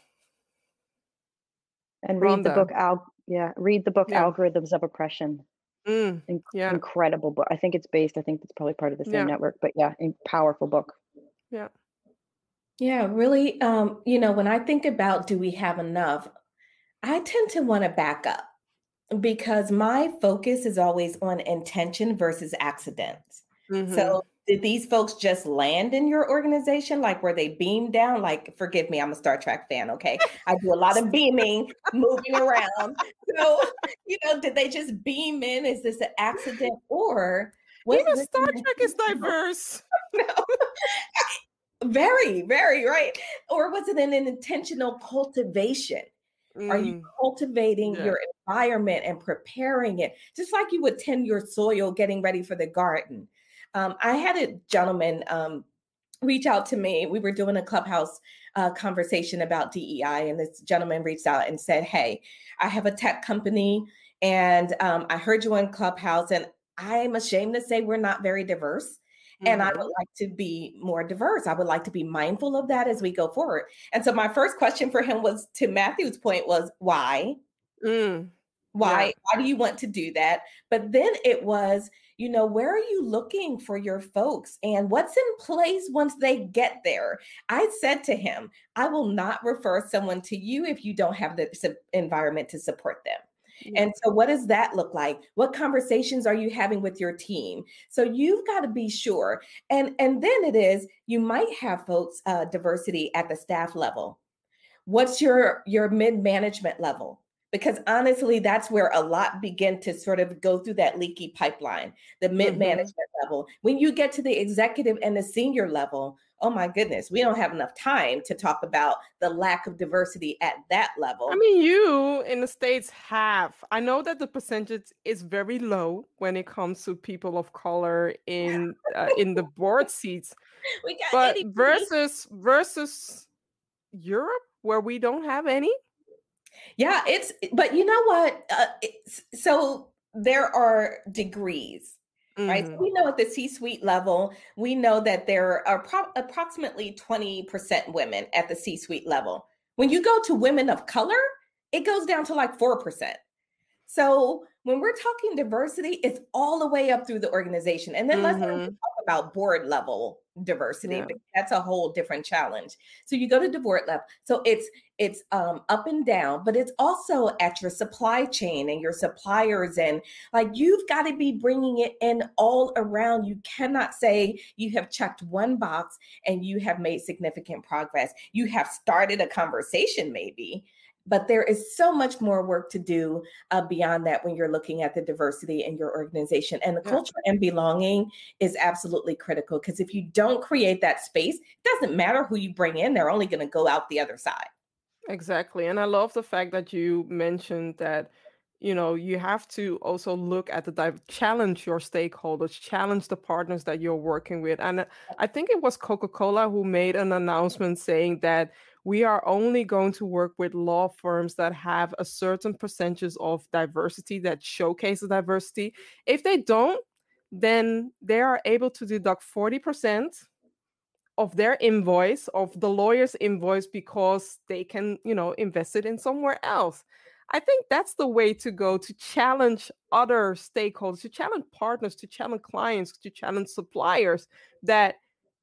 And read Rhonda. the book Al yeah, read the book yeah. Algorithms of Oppression. Mm, In- yeah. incredible book. I think it's based. I think it's probably part of the same yeah. network, but yeah, in- powerful book. Yeah. Yeah, really. Um, you know, when I think about do we have enough, I tend to want to back up because my focus is always on intention versus accidents. Mm-hmm. So did these folks just land in your organization? Like, were they beamed down? Like, forgive me, I'm a Star Trek fan. Okay, I do a lot of beaming, moving around. So, you know, did they just beam in? Is this an accident, or even Star Trek is diverse? no. very, very right. Or was it an intentional cultivation? Mm. Are you mm. cultivating yeah. your environment and preparing it, just like you would tend your soil, getting ready for the garden? Um, I had a gentleman um, reach out to me. We were doing a clubhouse uh, conversation about DEI, and this gentleman reached out and said, Hey, I have a tech company, and um, I heard you on Clubhouse, and I'm ashamed to say we're not very diverse. Mm-hmm. And I would mm-hmm. like to be more diverse. I would like to be mindful of that as we go forward. And so my first question for him was to Matthew's point was why? Mm. Why? Yeah. Why do you want to do that? But then it was, you know, where are you looking for your folks and what's in place once they get there? I said to him, I will not refer someone to you if you don't have the environment to support them. And so, what does that look like? What conversations are you having with your team? So you've got to be sure. And and then it is you might have folks uh, diversity at the staff level. What's your your mid management level? Because honestly that's where a lot begin to sort of go through that leaky pipeline the mid management mm-hmm. level. When you get to the executive and the senior level oh my goodness we don't have enough time to talk about the lack of diversity at that level. I mean you in the states have. I know that the percentage is very low when it comes to people of color in uh, in the board seats but versus versus europe where we don't have any yeah, it's but you know what? Uh, so there are degrees mm-hmm. right? So mm-hmm. we know at the C suite level, we know that there are pro- approximately 20% women at the C suite level. When you go to women of color, it goes down to like 4%. So when we're talking diversity, it's all the way up through the organization. And then mm-hmm. let's talk about board level diversity yeah. that's a whole different challenge. So you go to divorce level so it's it's um, up and down but it's also at your supply chain and your suppliers and like you've got to be bringing it in all around. You cannot say you have checked one box and you have made significant progress. You have started a conversation maybe but there is so much more work to do uh, beyond that when you're looking at the diversity in your organization and the yeah. culture and belonging is absolutely critical because if you don't create that space it doesn't matter who you bring in they're only going to go out the other side exactly and i love the fact that you mentioned that you know you have to also look at the dive challenge your stakeholders challenge the partners that you're working with and i think it was coca-cola who made an announcement saying that we are only going to work with law firms that have a certain percentage of diversity that showcases diversity. If they don't, then they are able to deduct 40% of their invoice, of the lawyer's invoice, because they can, you know, invest it in somewhere else. I think that's the way to go to challenge other stakeholders, to challenge partners, to challenge clients, to challenge suppliers that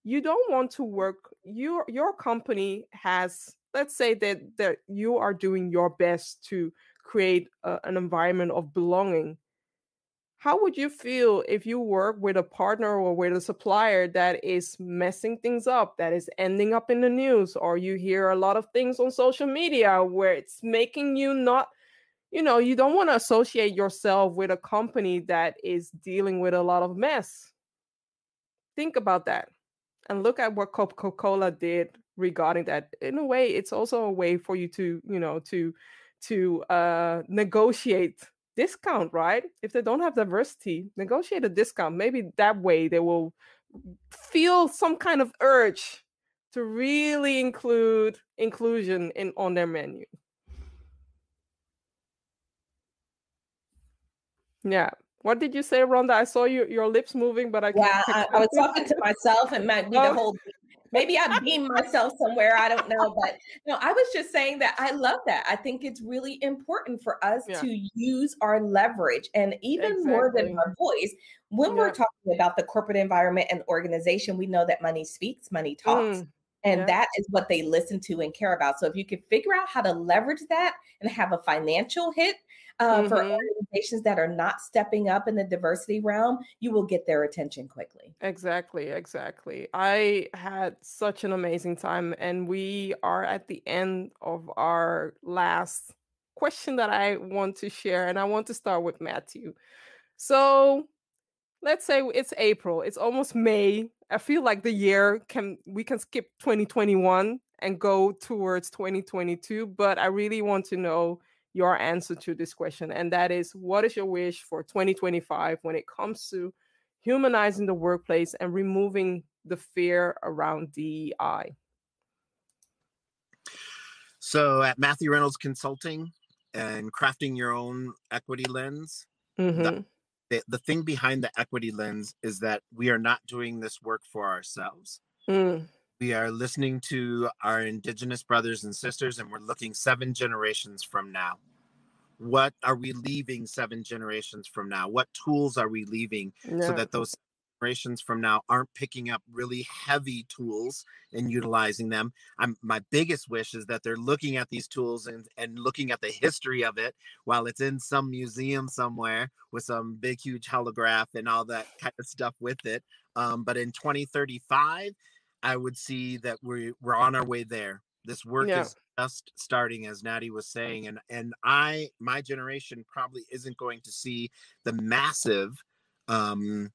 you don't want to work your your company has let's say that that you are doing your best to create a, an environment of belonging. How would you feel if you work with a partner or with a supplier that is messing things up that is ending up in the news or you hear a lot of things on social media where it's making you not you know you don't want to associate yourself with a company that is dealing with a lot of mess? Think about that and look at what coca-cola did regarding that in a way it's also a way for you to you know to to uh negotiate discount right? If they don't have diversity negotiate a discount. Maybe that way they will feel some kind of urge to really include inclusion in on their menu. Yeah what did you say, Rhonda? I saw you your lips moving, but I yeah, I, I, was talking to myself and might be the oh. whole. Maybe I beamed myself somewhere. I don't know, but no, I was just saying that I love that. I think it's really important for us yeah. to use our leverage, and even exactly. more than our voice. When yeah. we're talking about the corporate environment and organization, we know that money speaks, money talks. Mm. And yeah. that is what they listen to and care about. So if you could figure out how to leverage that and have a financial hit uh, mm-hmm. for organizations that are not stepping up in the diversity realm, you will get their attention quickly. Exactly, exactly. I had such an amazing time, and we are at the end of our last question that I want to share, and I want to start with Matthew. So, let's say it's April, it's almost May. I feel like the year can we can skip 2021 and go towards 2022, but I really want to know your answer to this question. And that is what is your wish for 2025 when it comes to humanizing the workplace and removing the fear around DEI? So at Matthew Reynolds Consulting and crafting your own equity lens, mm-hmm. the, the, the, thing behind the equity lens is that we are not doing this work for ourselves. Mm. We are listening to our Indigenous brothers and sisters, and we're looking seven generations from now. What are we leaving seven generations from now? What tools are we leaving yeah. so that those generations from now aren't picking up really heavy tools and utilizing them. I'm my biggest wish is that they're looking at these tools and, and looking at the history of it while it's in some museum somewhere with some big huge holograph and all that kind of stuff with it. Um, but in 2035, I would see that we're we're on our way there. This work yeah. is just starting, as Natty was saying, and and I my generation probably isn't going to see the massive um,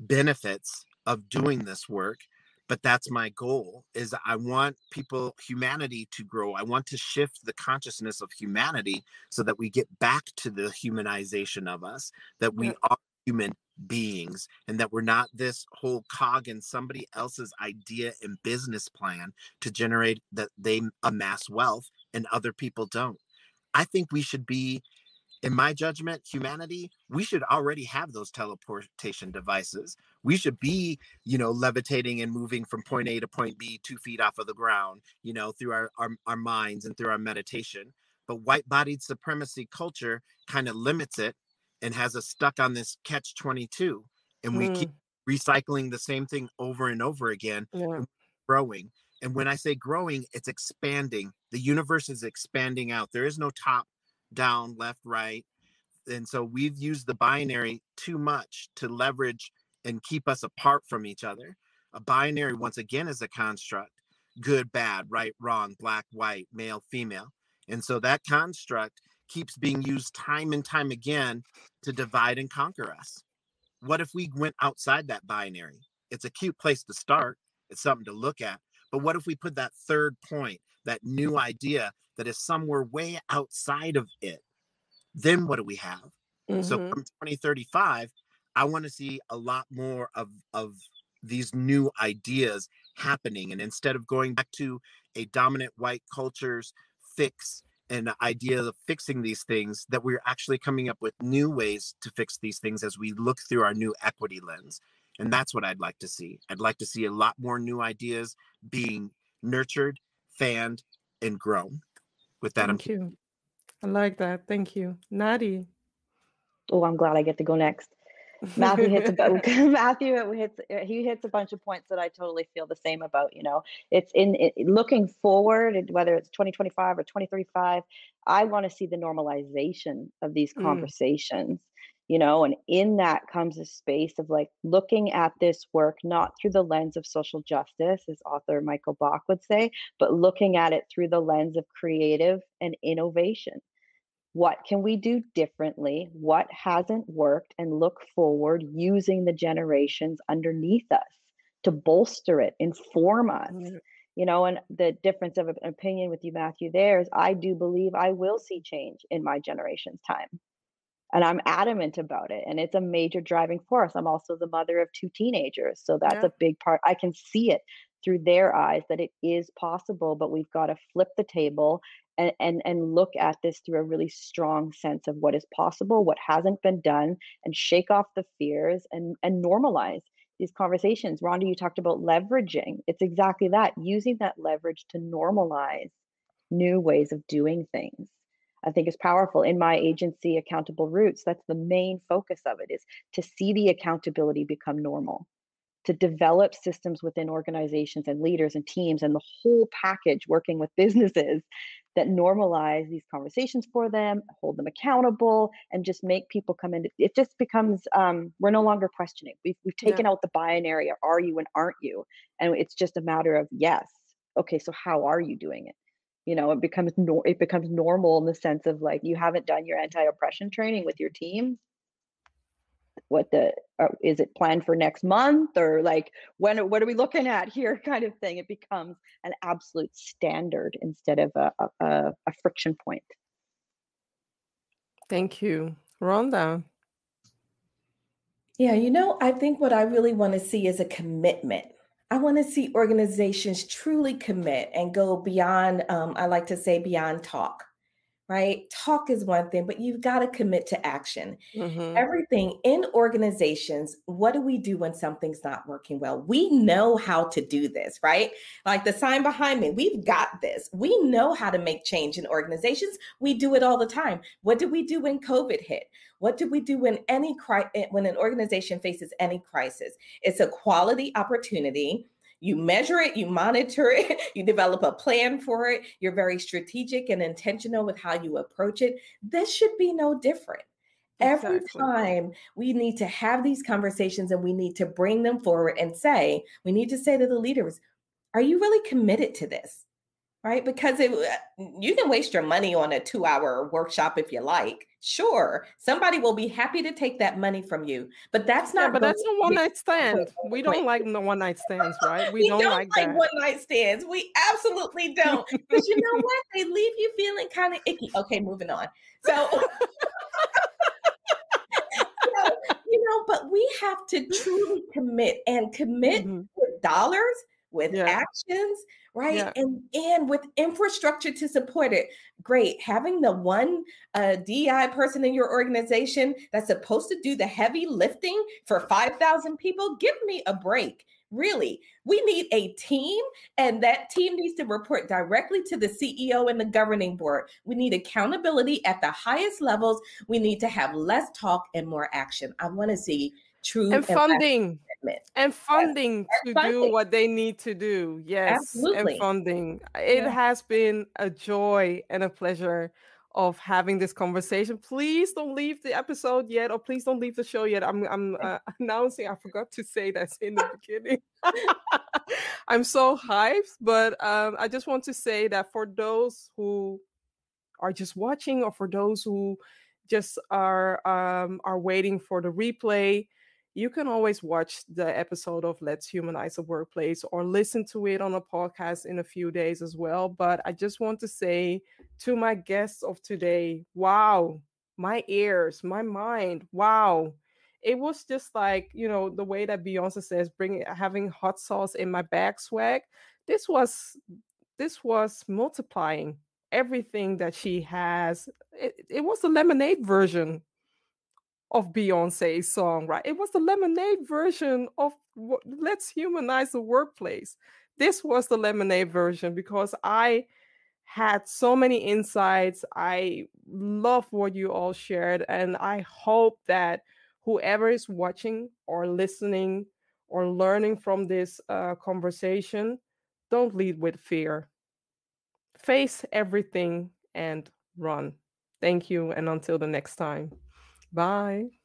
benefits of doing this work but that's my goal is i want people humanity to grow i want to shift the consciousness of humanity so that we get back to the humanization of us that we yeah. are human beings and that we're not this whole cog in somebody else's idea and business plan to generate that they amass wealth and other people don't. I think we should be in my judgment, humanity, we should already have those teleportation devices. We should be, you know, levitating and moving from point A to point B two feet off of the ground, you know, through our, our, our minds and through our meditation. But white bodied supremacy culture kind of limits it and has us stuck on this catch 22. And we mm. keep recycling the same thing over and over again, yeah. growing. And when I say growing, it's expanding. The universe is expanding out. There is no top down, left, right. And so we've used the binary too much to leverage and keep us apart from each other. A binary, once again, is a construct good, bad, right, wrong, black, white, male, female. And so that construct keeps being used time and time again to divide and conquer us. What if we went outside that binary? It's a cute place to start, it's something to look at. But what if we put that third point, that new idea that is somewhere way outside of it, then what do we have? Mm-hmm. So from 2035, I want to see a lot more of, of these new ideas happening. And instead of going back to a dominant white culture's fix and the idea of fixing these things, that we're actually coming up with new ways to fix these things as we look through our new equity lens. And that's what I'd like to see. I'd like to see a lot more new ideas being nurtured, fanned, and grown with that. Thank you. I like that. Thank you. Nadi. Oh, I'm glad I get to go next. Matthew hits a Matthew hits he hits a bunch of points that I totally feel the same about. You know, it's in it, looking forward, whether it's 2025 or 2035. I want to see the normalization of these mm. conversations you know and in that comes a space of like looking at this work not through the lens of social justice as author michael bach would say but looking at it through the lens of creative and innovation what can we do differently what hasn't worked and look forward using the generations underneath us to bolster it inform us mm-hmm. you know and the difference of an opinion with you matthew there is i do believe i will see change in my generation's time and I'm adamant about it. And it's a major driving force. I'm also the mother of two teenagers. So that's yeah. a big part. I can see it through their eyes that it is possible, but we've got to flip the table and, and, and look at this through a really strong sense of what is possible, what hasn't been done, and shake off the fears and, and normalize these conversations. Rhonda, you talked about leveraging. It's exactly that, using that leverage to normalize new ways of doing things. I think is powerful. In my agency, Accountable Roots, that's the main focus of it is to see the accountability become normal, to develop systems within organizations and leaders and teams and the whole package working with businesses that normalize these conversations for them, hold them accountable, and just make people come in. It just becomes um, we're no longer questioning. We've we've taken yeah. out the binary: of are you and aren't you? And it's just a matter of yes. Okay, so how are you doing it? you know it becomes no, it becomes normal in the sense of like you haven't done your anti-oppression training with your teams what the uh, is it planned for next month or like when what are we looking at here kind of thing it becomes an absolute standard instead of a, a, a friction point. Thank you. Rhonda? Yeah you know i think what i really want to see is a commitment. I want to see organizations truly commit and go beyond, um, I like to say, beyond talk, right? Talk is one thing, but you've got to commit to action. Mm-hmm. Everything in organizations, what do we do when something's not working well? We know how to do this, right? Like the sign behind me, we've got this. We know how to make change in organizations. We do it all the time. What did we do when COVID hit? What do we do when any cri- eh, when an organization faces any crisis? It's a quality opportunity. You measure it, you monitor it, you develop a plan for it. You're very strategic and intentional with how you approach it. This should be no different. Exactly. Every time we need to have these conversations and we need to bring them forward and say, we need to say to the leaders, are you really committed to this? Right? Because it, uh, you can waste your money on a two hour workshop if you like. Sure, somebody will be happy to take that money from you, but that's not. Yeah, but that's a one night stand. We don't like the one night stands, right? We, we don't, don't, like, like one night stands. We absolutely don't. but you know what? They leave you feeling kind of icky. Okay, moving on. So. you know, but we have to truly commit and commit mm-hmm. with dollars with yeah. actions, right? Yeah. And and with infrastructure to support it. Great. Having the one uh, DI person in your organization that's supposed to do the heavy lifting for 5,000 people, give me a break. Really, we need a team, and that team needs to report directly to the CEO and the governing board. We need accountability at the highest levels. We need to have less talk and more action. I want to see true and funding and funding yes. to funding. do what they need to do. Yes, Absolutely. and funding. It yeah. has been a joy and a pleasure of having this conversation. Please don't leave the episode yet, or please don't leave the show yet. I'm I'm uh, announcing. I forgot to say that in the beginning. I'm so hyped, but um, I just want to say that for those who are just watching, or for those who just are um, are waiting for the replay, you can always watch the episode of Let's Humanize the Workplace or listen to it on a podcast in a few days as well. But I just want to say to my guests of today, wow, my ears, my mind, wow. It was just like, you know, the way that Beyonce says, bringing having hot sauce in my bag swag. This was this was multiplying everything that she has. It, it was the lemonade version of Beyonce's song, right? It was the lemonade version of Let's Humanize the Workplace. This was the lemonade version because I had so many insights. I love what you all shared. And I hope that whoever is watching or listening or learning from this uh, conversation, don't lead with fear. Face everything and run. Thank you. And until the next time. Bye.